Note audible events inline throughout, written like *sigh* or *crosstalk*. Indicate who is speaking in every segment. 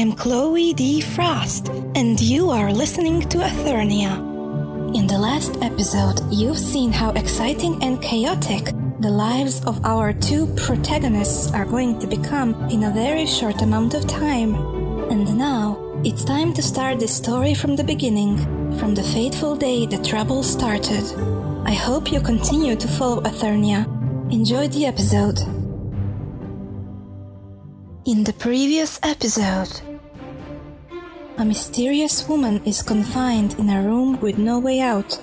Speaker 1: I'm Chloe D. Frost, and you are listening to Eternia. In the last episode, you've seen how exciting and chaotic the lives of our two protagonists are going to become in a very short amount of time. And now, it's time to start the story from the beginning, from the fateful day the trouble started. I hope you continue to follow Eternia. Enjoy the episode. In the previous episode, a mysterious woman is confined in a room with no way out.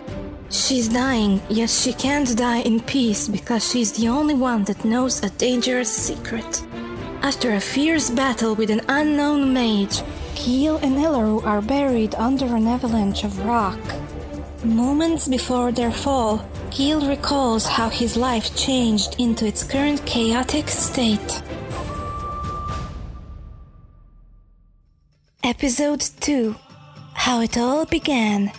Speaker 1: She's dying, yet she can't die in peace because she's the only one that knows a dangerous secret. After a fierce battle with an unknown mage, Keel and Elaru are buried under an avalanche of rock. Moments before their fall, Keel recalls how his life changed into its current chaotic state. Episode 2 How It All Began.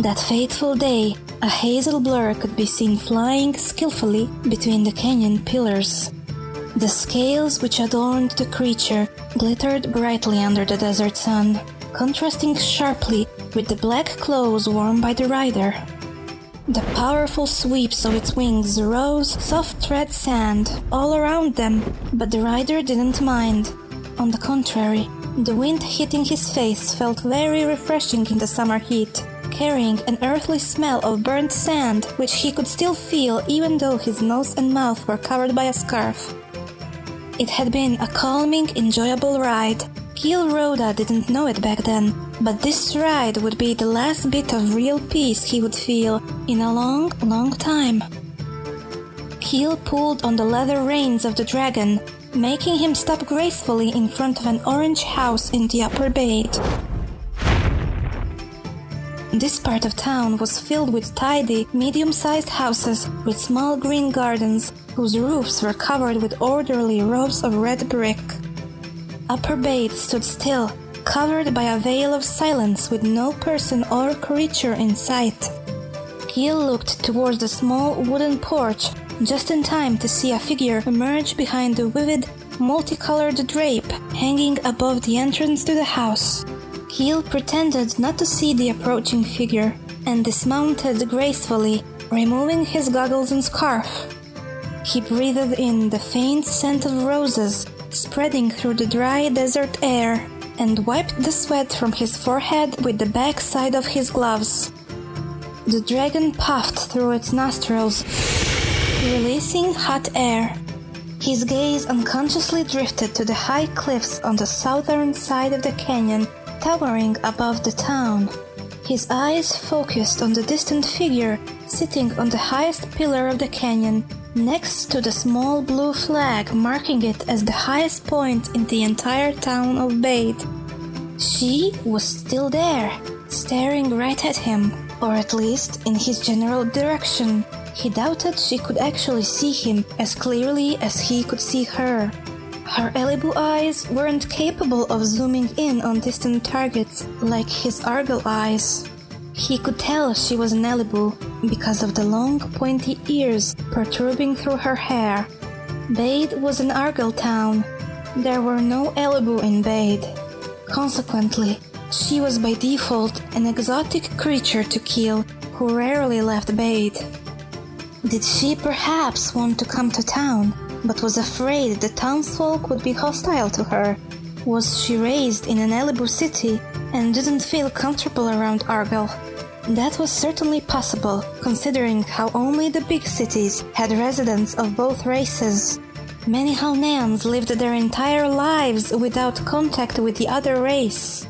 Speaker 1: That fateful day, a hazel blur could be seen flying skillfully between the canyon pillars. The scales which adorned the creature glittered brightly under the desert sun, contrasting sharply with the black clothes worn by the rider. The powerful sweeps of its wings rose soft red sand all around them, but the rider didn't mind. On the contrary, the wind hitting his face felt very refreshing in the summer heat, carrying an earthly smell of burnt sand which he could still feel even though his nose and mouth were covered by a scarf. It had been a calming, enjoyable ride. Keel Rhoda didn't know it back then, but this ride would be the last bit of real peace he would feel in a long, long time. Keel pulled on the leather reins of the dragon, making him stop gracefully in front of an orange house in the upper bay. This part of town was filled with tidy, medium sized houses with small green gardens whose roofs were covered with orderly rows of red brick. Upper Bay stood still, covered by a veil of silence with no person or creature in sight. Keel looked towards the small wooden porch just in time to see a figure emerge behind the vivid, multicolored drape hanging above the entrance to the house. Keel pretended not to see the approaching figure and dismounted gracefully, removing his goggles and scarf. He breathed in the faint scent of roses spreading through the dry desert air and wiped the sweat from his forehead with the back side of his gloves. The dragon puffed through its nostrils, releasing hot air. His gaze unconsciously drifted to the high cliffs on the southern side of the canyon, towering above the town. His eyes focused on the distant figure sitting on the highest pillar of the canyon, next to the small blue flag marking it as the highest point in the entire town of Bade. She was still there, staring right at him, or at least in his general direction. He doubted she could actually see him as clearly as he could see her. Her Elibu eyes weren't capable of zooming in on distant targets like his Argyle eyes. He could tell she was an Elibu because of the long pointy ears protruding through her hair. Bade was an Argyle town. There were no Elibu in Bade. Consequently, she was by default an exotic creature to kill who rarely left Bade. Did she perhaps want to come to town, but was afraid the townsfolk would be hostile to her? Was she raised in an Elibu city and didn't feel comfortable around Argyle? That was certainly possible, considering how only the big cities had residents of both races. Many Halneans lived their entire lives without contact with the other race.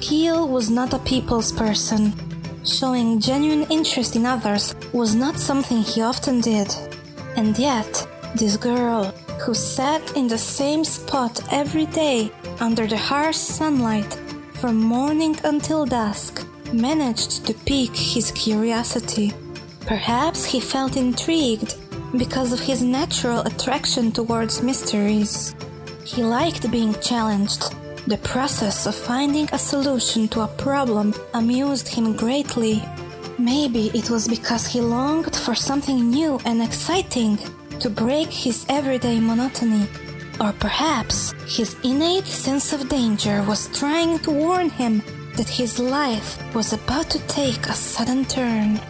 Speaker 1: Keel was not a people's person. Showing genuine interest in others was not something he often did. And yet, this girl, who sat in the same spot every day under the harsh sunlight from morning until dusk, managed to pique his curiosity. Perhaps he felt intrigued because of his natural attraction towards mysteries. He liked being challenged. The process of finding a solution to a problem amused him greatly. Maybe it was because he longed for something new and exciting to break his everyday monotony. Or perhaps his innate sense of danger was trying to warn him that his life was about to take a sudden turn.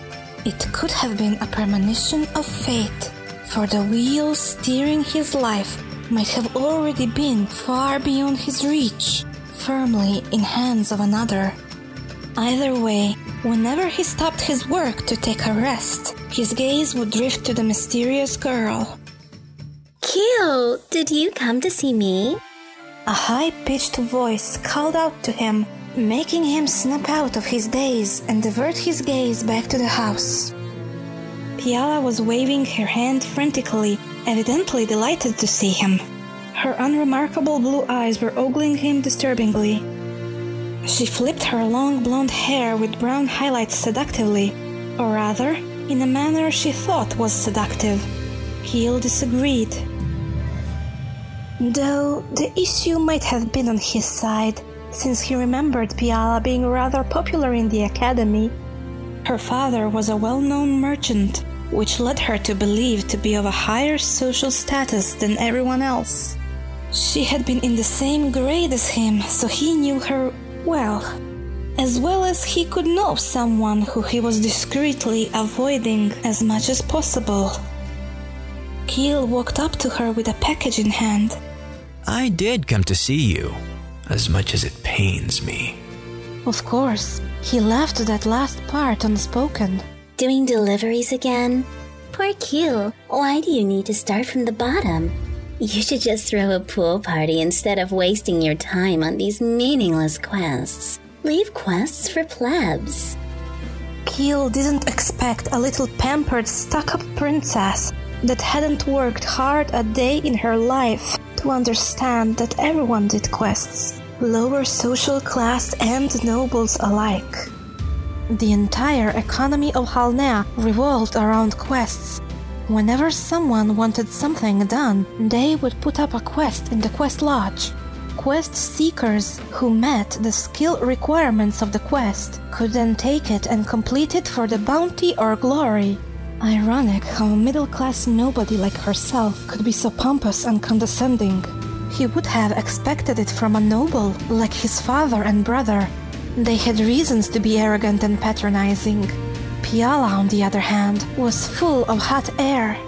Speaker 1: It could have been a premonition of fate, for the wheel steering his life might have already been far beyond his reach, firmly in hands of another. Either way, whenever he stopped his work to take a rest, his gaze would drift to the mysterious girl.
Speaker 2: Keel, did you come to see me?
Speaker 1: A high pitched voice called out to him, making him snap out of his daze and divert his gaze back to the house. Piala was waving her hand frantically, evidently delighted to see him. Her unremarkable blue eyes were ogling him disturbingly. She flipped her long blonde hair with brown highlights seductively, or rather, in a manner she thought was seductive. Keel disagreed. Though the issue might have been on his side, since he remembered Piala being rather popular in the academy. Her father was a well known merchant, which led her to believe to be of a higher social status than everyone else. She had been in the same grade as him, so he knew her well, as well as he could know someone who he was discreetly avoiding as much as possible. Keel walked up to her with a package in hand.
Speaker 3: I did come to see you, as much as it pains me.
Speaker 1: Of course, he left that last part unspoken.
Speaker 2: Doing deliveries again? Poor Keel, why do you need to start from the bottom? You should just throw a pool party instead of wasting your time on these meaningless quests. Leave quests for plebs.
Speaker 1: Keel didn't expect a little pampered, stuck up princess that hadn't worked hard a day in her life to understand that everyone did quests, lower social class and nobles alike. The entire economy of Halnea revolved around quests. Whenever someone wanted something done, they would put up a quest in the quest lodge. Quest seekers who met the skill requirements of the quest could then take it and complete it for the bounty or glory. Ironic how a middle class nobody like herself could be so pompous and condescending. He would have expected it from a noble like his father and brother. They had reasons to be arrogant and patronizing. Piala, on the other hand, was full of hot air.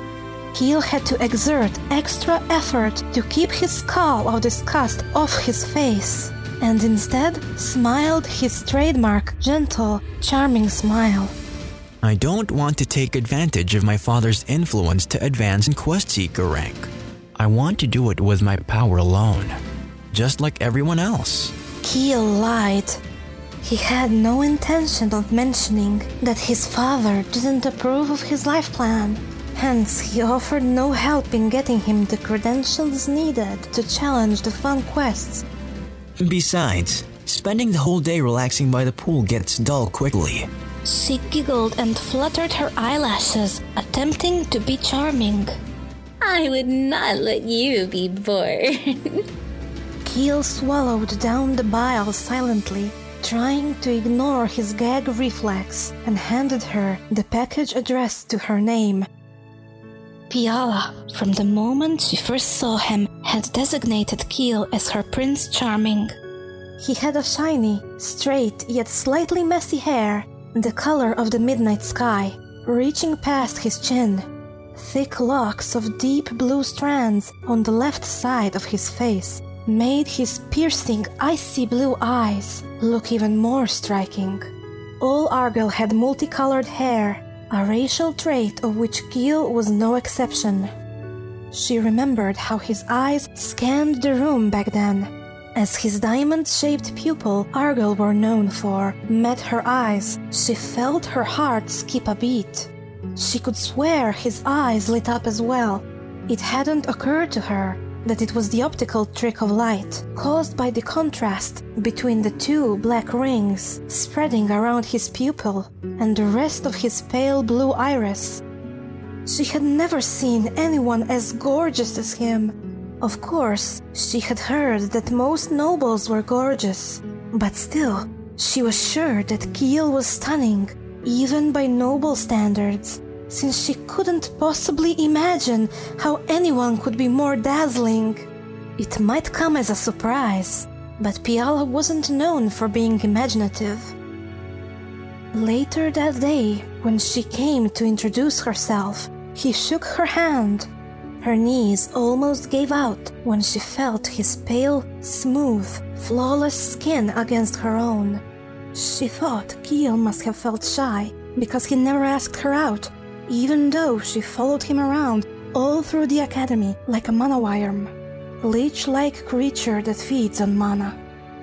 Speaker 1: Keel had to exert extra effort to keep his scowl of disgust off his face, and instead smiled his trademark, gentle, charming smile.
Speaker 3: I don't want to take advantage of my father's influence to advance in Quest Seeker rank. I want to do it with my power alone, just like everyone else.
Speaker 1: Keel lied. He had no intention of mentioning that his father didn't approve of his life plan. Hence, he offered no help in getting him the credentials needed to challenge the fun quests.
Speaker 3: Besides, spending the whole day relaxing by the pool gets dull quickly.
Speaker 1: She giggled and fluttered her eyelashes, attempting to be charming.
Speaker 2: I would not let you be bored. *laughs*
Speaker 1: Keel swallowed down the bile silently, trying to ignore his gag reflex, and handed her the package addressed to her name. Piala, from the moment she first saw him, had designated Keel as her Prince Charming. He had a shiny, straight, yet slightly messy hair the color of the midnight sky, reaching past his chin. Thick locks of deep blue strands on the left side of his face made his piercing, icy blue eyes look even more striking. All Argyll had multicolored hair, a racial trait of which Keel was no exception. She remembered how his eyes scanned the room back then as his diamond shaped pupil Argyll were known for met her eyes, she felt her heart skip a beat. She could swear his eyes lit up as well. It hadn't occurred to her that it was the optical trick of light caused by the contrast between the two black rings spreading around his pupil and the rest of his pale blue iris. She had never seen anyone as gorgeous as him of course, she had heard that most nobles were gorgeous, but still, she was sure that Keel was stunning, even by noble standards, since she couldn't possibly imagine how anyone could be more dazzling. It might come as a surprise, but Piala wasn't known for being imaginative. Later that day, when she came to introduce herself, he shook her hand. Her knees almost gave out when she felt his pale, smooth, flawless skin against her own. She thought Keel must have felt shy because he never asked her out, even though she followed him around all through the academy like a mana worm, leech like creature that feeds on mana.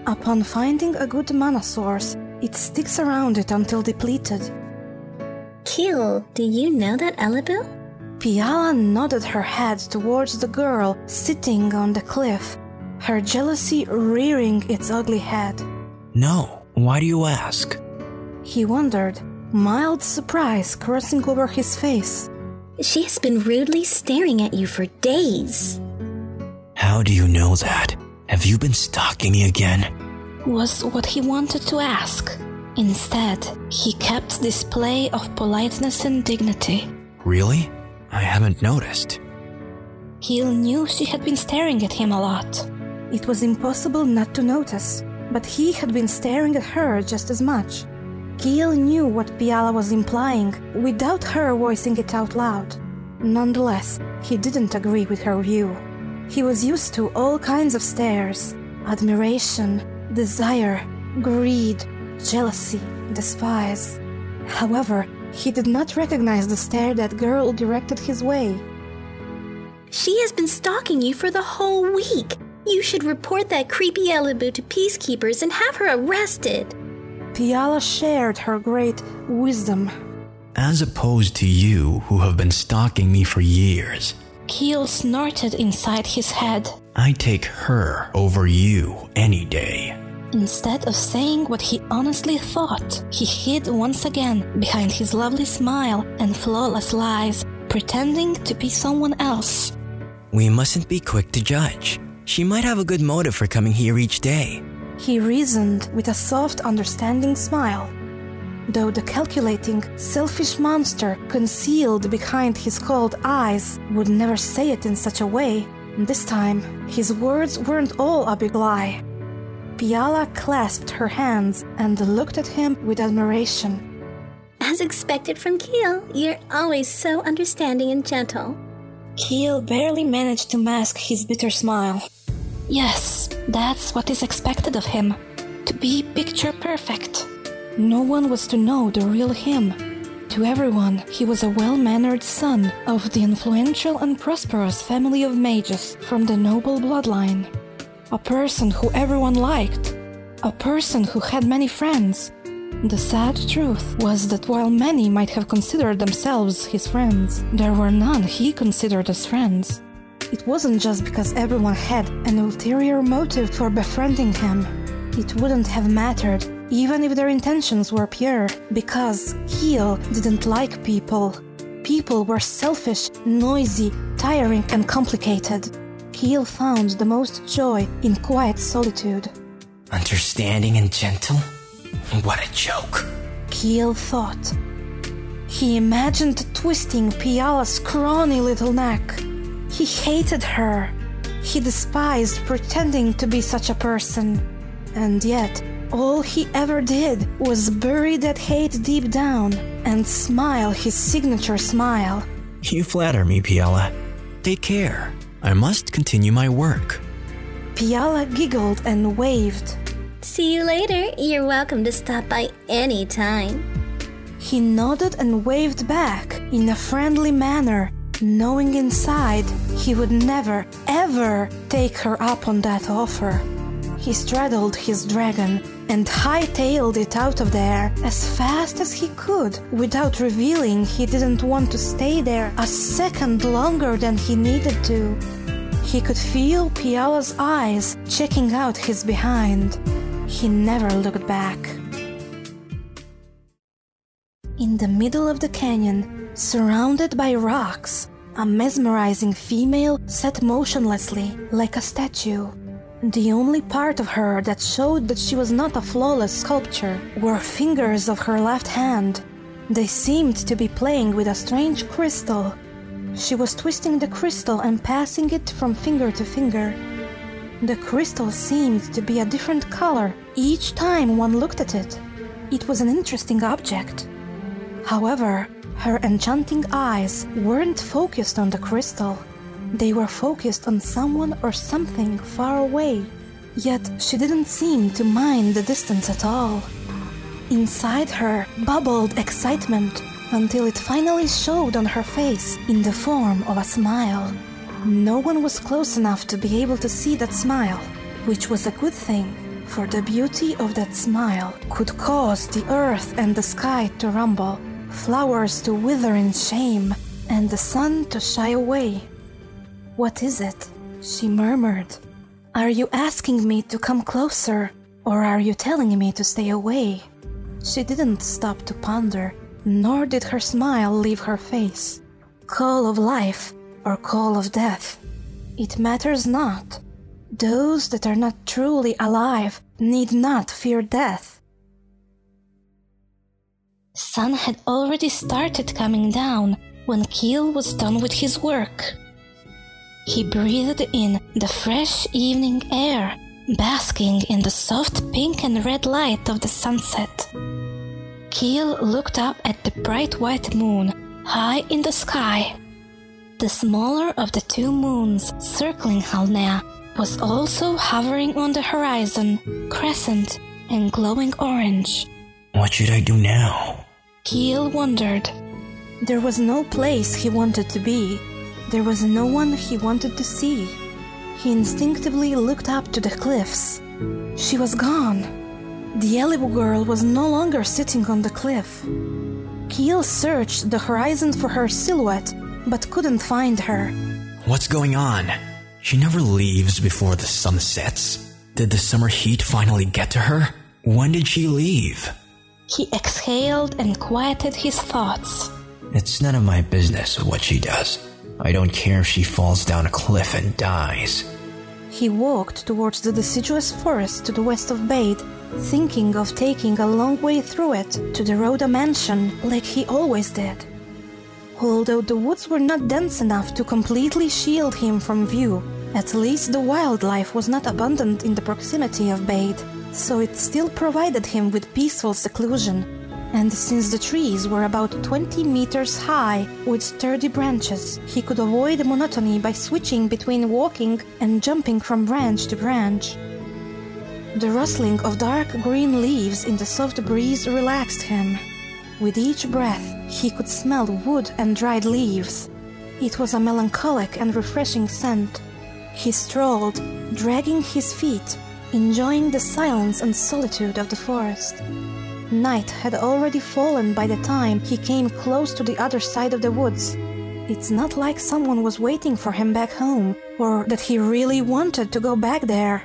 Speaker 1: Upon finding a good mana source, it sticks around it until depleted.
Speaker 2: Keel, do you know that Elibu?
Speaker 1: Piala nodded her head towards the girl sitting on the cliff, her jealousy rearing its ugly head.
Speaker 3: No, why do you ask?
Speaker 1: He wondered, mild surprise crossing over his face.
Speaker 2: She has been rudely staring at you for days.
Speaker 3: How do you know that? Have you been stalking me again?
Speaker 1: Was what he wanted to ask. Instead, he kept display of politeness and dignity.
Speaker 3: Really? I haven't noticed.
Speaker 1: Keel knew she had been staring at him a lot. It was impossible not to notice, but he had been staring at her just as much. Keel knew what Piala was implying without her voicing it out loud. Nonetheless, he didn't agree with her view. He was used to all kinds of stares admiration, desire, greed, jealousy, despise. However, he did not recognize the stare that girl directed his way.
Speaker 2: She has been stalking you for the whole week. You should report that creepy Elibu to peacekeepers and have her arrested.
Speaker 1: Piala shared her great wisdom.
Speaker 3: As opposed to you, who have been stalking me for years.
Speaker 1: Keel snorted inside his head.
Speaker 3: I take her over you any day.
Speaker 1: Instead of saying what he honestly thought, he hid once again behind his lovely smile and flawless lies, pretending to be someone else.
Speaker 3: We mustn't be quick to judge. She might have a good motive for coming here each day.
Speaker 1: He reasoned with a soft, understanding smile. Though the calculating, selfish monster concealed behind his cold eyes would never say it in such a way, this time his words weren't all a big lie. Piala clasped her hands and looked at him with admiration.
Speaker 2: As expected from Keel, you're always so understanding and gentle.
Speaker 1: Keel barely managed to mask his bitter smile. Yes, that's what is expected of him to be picture perfect. No one was to know the real him. To everyone, he was a well mannered son of the influential and prosperous family of mages from the noble bloodline. A person who everyone liked. A person who had many friends. The sad truth was that while many might have considered themselves his friends, there were none he considered as friends. It wasn't just because everyone had an ulterior motive for befriending him. It wouldn't have mattered, even if their intentions were pure, because Keel didn't like people. People were selfish, noisy, tiring, and complicated. Keel found the most joy in quiet solitude.
Speaker 3: Understanding and gentle? What a joke.
Speaker 1: Keel thought. He imagined twisting Piala's scrawny little neck. He hated her. He despised pretending to be such a person. And yet, all he ever did was bury that hate deep down and smile his signature smile.
Speaker 3: You flatter me, Piala. Take care. I must continue my work.
Speaker 1: Piala giggled and waved.
Speaker 2: See you later. You're welcome to stop by any time.
Speaker 1: He nodded and waved back in a friendly manner, knowing inside he would never, ever take her up on that offer. He straddled his dragon and hightailed it out of there as fast as he could without revealing he didn't want to stay there a second longer than he needed to. He could feel Piala's eyes checking out his behind. He never looked back. In the middle of the canyon, surrounded by rocks, a mesmerizing female sat motionlessly like a statue. The only part of her that showed that she was not a flawless sculpture were fingers of her left hand. They seemed to be playing with a strange crystal. She was twisting the crystal and passing it from finger to finger. The crystal seemed to be a different color each time one looked at it. It was an interesting object. However, her enchanting eyes weren't focused on the crystal. They were focused on someone or something far away. Yet she didn't seem to mind the distance at all. Inside her bubbled excitement until it finally showed on her face in the form of a smile. No one was close enough to be able to see that smile, which was a good thing, for the beauty of that smile could cause the earth and the sky to rumble, flowers to wither in shame, and the sun to shy away. What is it? She murmured. Are you asking me to come closer, or are you telling me to stay away? She didn't stop to ponder, nor did her smile leave her face. Call of life or call of death, it matters not. Those that are not truly alive need not fear death. Sun had already started coming down when Keel was done with his work. He breathed in the fresh evening air, basking in the soft pink and red light of the sunset. Keel looked up at the bright white moon high in the sky. The smaller of the two moons circling Halnea was also hovering on the horizon, crescent and glowing orange.
Speaker 3: What should I do now?
Speaker 1: Keel wondered. There was no place he wanted to be. There was no one he wanted to see. He instinctively looked up to the cliffs. She was gone. The Elibu girl was no longer sitting on the cliff. Keel searched the horizon for her silhouette, but couldn't find her.
Speaker 3: What's going on? She never leaves before the sun sets. Did the summer heat finally get to her? When did she leave?
Speaker 1: He exhaled and quieted his thoughts.
Speaker 3: It's none of my business what she does. I don't care if she falls down a cliff and dies.
Speaker 1: He walked towards the deciduous forest to the west of Bade, thinking of taking a long way through it to the Rhoda mansion like he always did. Although the woods were not dense enough to completely shield him from view, at least the wildlife was not abundant in the proximity of Bade, so it still provided him with peaceful seclusion and since the trees were about 20 meters high with sturdy branches, he could avoid monotony by switching between walking and jumping from branch to branch. The rustling of dark green leaves in the soft breeze relaxed him. With each breath, he could smell wood and dried leaves. It was a melancholic and refreshing scent. He strolled, dragging his feet, enjoying the silence and solitude of the forest. Night had already fallen by the time he came close to the other side of the woods. It's not like someone was waiting for him back home, or that he really wanted to go back there.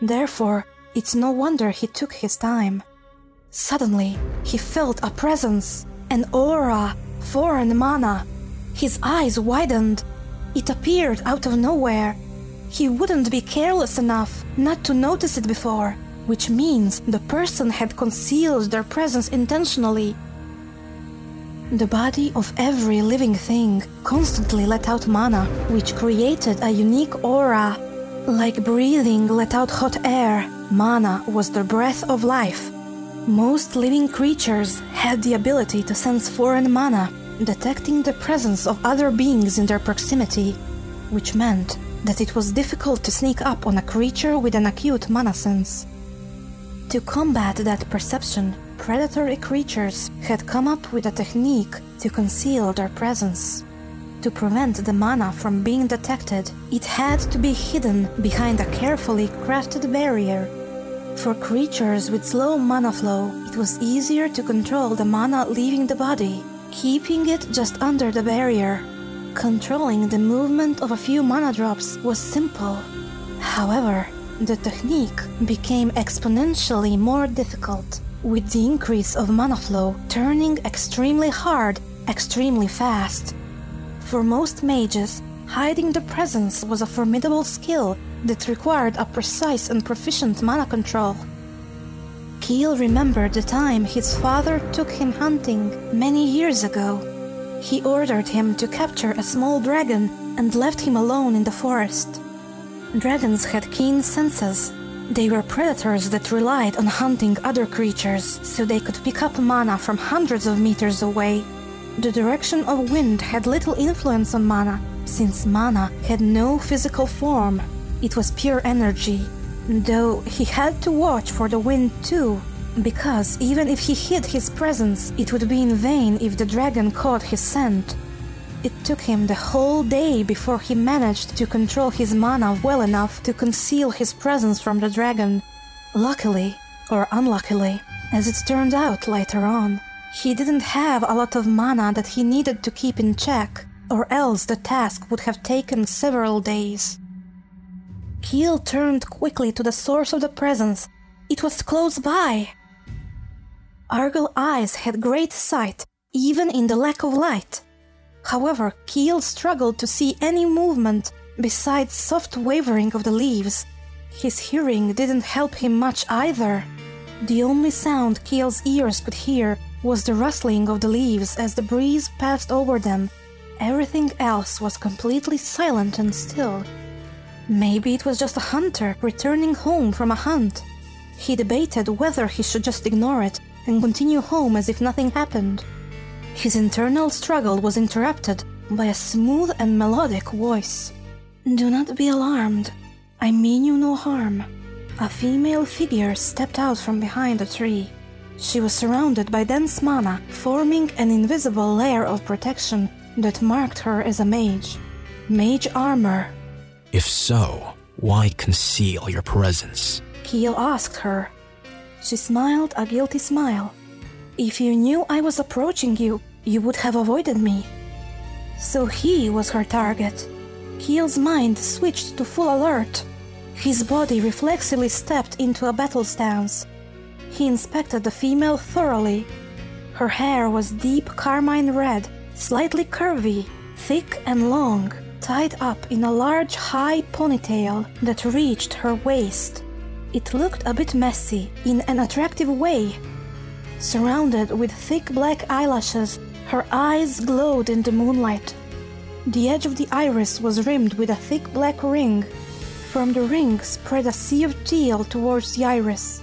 Speaker 1: Therefore, it's no wonder he took his time. Suddenly, he felt a presence, an aura, foreign mana. His eyes widened. It appeared out of nowhere. He wouldn't be careless enough not to notice it before which means the person had concealed their presence intentionally. The body of every living thing constantly let out mana, which created a unique aura. Like breathing let out hot air, mana was the breath of life. Most living creatures had the ability to sense foreign mana, detecting the presence of other beings in their proximity, which meant that it was difficult to sneak up on a creature with an acute mana sense. To combat that perception, predatory creatures had come up with a technique to conceal their presence. To prevent the mana from being detected, it had to be hidden behind a carefully crafted barrier. For creatures with slow mana flow, it was easier to control the mana leaving the body, keeping it just under the barrier. Controlling the movement of a few mana drops was simple. However, the technique became exponentially more difficult, with the increase of mana flow turning extremely hard, extremely fast. For most mages, hiding the presence was a formidable skill that required a precise and proficient mana control. Keel remembered the time his father took him hunting many years ago. He ordered him to capture a small dragon and left him alone in the forest. Dragons had keen senses. They were predators that relied on hunting other creatures so they could pick up mana from hundreds of meters away. The direction of wind had little influence on mana, since mana had no physical form. It was pure energy, though he had to watch for the wind too, because even if he hid his presence, it would be in vain if the dragon caught his scent. It took him the whole day before he managed to control his mana well enough to conceal his presence from the dragon. Luckily, or unluckily, as it turned out later on, he didn't have a lot of mana that he needed to keep in check, or else the task would have taken several days. Keel turned quickly to the source of the presence. It was close by. Argyll eyes had great sight, even in the lack of light. However, Keel struggled to see any movement besides soft wavering of the leaves. His hearing didn't help him much either. The only sound Keel's ears could hear was the rustling of the leaves as the breeze passed over them. Everything else was completely silent and still. Maybe it was just a hunter returning home from a hunt. He debated whether he should just ignore it and continue home as if nothing happened. His internal struggle was interrupted by a smooth and melodic voice. Do not be alarmed. I mean you no harm. A female figure stepped out from behind a tree. She was surrounded by dense mana, forming an invisible layer of protection that marked her as a mage. Mage armor.
Speaker 3: If so, why conceal your presence?
Speaker 1: Keel asked her. She smiled a guilty smile. If you knew I was approaching you, you would have avoided me. So he was her target. Keel's mind switched to full alert. His body reflexively stepped into a battle stance. He inspected the female thoroughly. Her hair was deep carmine red, slightly curvy, thick and long, tied up in a large high ponytail that reached her waist. It looked a bit messy in an attractive way. Surrounded with thick black eyelashes, her eyes glowed in the moonlight. The edge of the iris was rimmed with a thick black ring. From the ring spread a sea of teal towards the iris.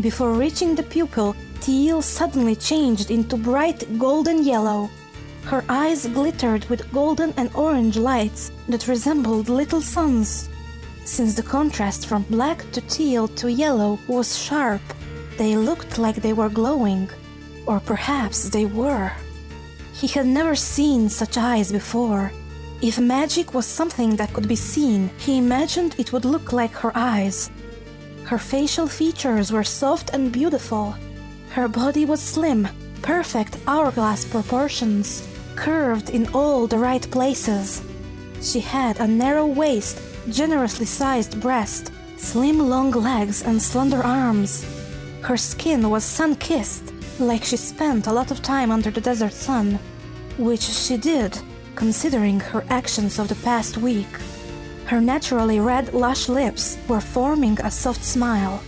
Speaker 1: Before reaching the pupil, teal suddenly changed into bright golden yellow. Her eyes glittered with golden and orange lights that resembled little suns. Since the contrast from black to teal to yellow was sharp, they looked like they were glowing. Or perhaps they were. He had never seen such eyes before. If magic was something that could be seen, he imagined it would look like her eyes. Her facial features were soft and beautiful. Her body was slim, perfect hourglass proportions, curved in all the right places. She had a narrow waist, generously sized breast, slim long legs, and slender arms. Her skin was sun kissed, like she spent a lot of time under the desert sun, which she did, considering her actions of the past week. Her naturally red, lush lips were forming a soft smile.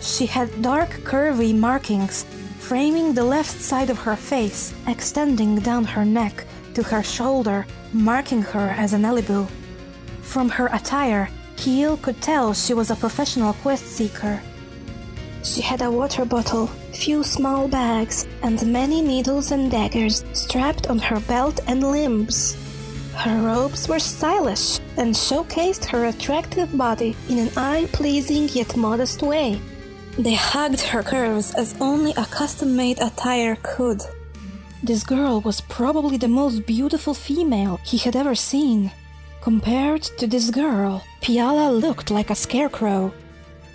Speaker 1: She had dark, curvy markings framing the left side of her face, extending down her neck to her shoulder, marking her as an Elibu. From her attire, Keel could tell she was a professional quest seeker. She had a water bottle, few small bags, and many needles and daggers strapped on her belt and limbs. Her robes were stylish and showcased her attractive body in an eye pleasing yet modest way. They hugged her curves as only a custom made attire could. This girl was probably the most beautiful female he had ever seen. Compared to this girl, Piala looked like a scarecrow.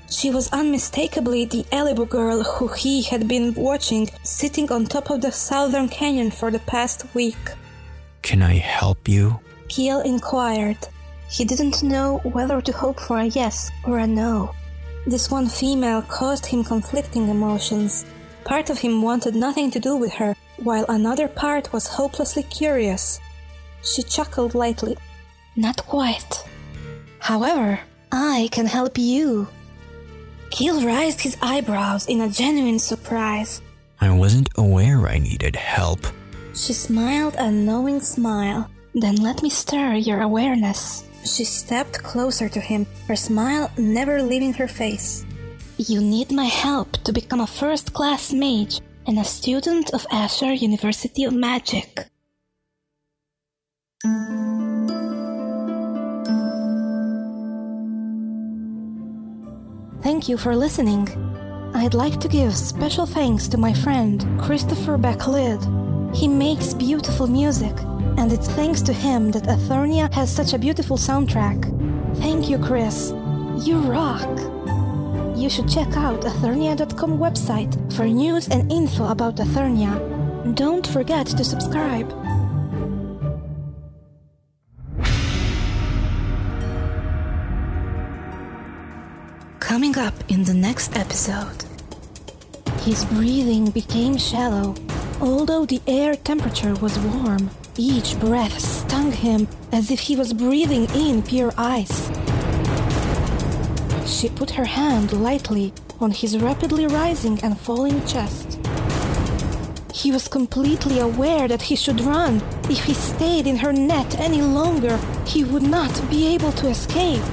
Speaker 1: She was unmistakably the Elibu girl who he had been watching sitting on top of the southern canyon for the past week.
Speaker 3: Can I help you?
Speaker 1: Keel inquired. He didn't know whether to hope for a yes or a no. This one female caused him conflicting emotions. Part of him wanted nothing to do with her, while another part was hopelessly curious. She chuckled lightly. Not quite. However, I can help you. Keel raised his eyebrows in a genuine surprise.
Speaker 3: I wasn't aware I needed help.
Speaker 1: She smiled a knowing smile. Then let me stir your awareness. She stepped closer to him, her smile never leaving her face. You need my help to become a first class mage and a student of Asher University of Magic. Thank you for listening. I'd like to give special thanks to my friend Christopher Backlid. He makes beautiful music, and it's thanks to him that Athernia has such a beautiful soundtrack. Thank you, Chris. You rock! You should check out Athernia.com website for news and info about Athernia. Don't forget to subscribe. Coming up in the next episode, his breathing became shallow. Although the air temperature was warm, each breath stung him as if he was breathing in pure ice. She put her hand lightly on his rapidly rising and falling chest. He was completely aware that he should run. If he stayed in her net any longer, he would not be able to escape.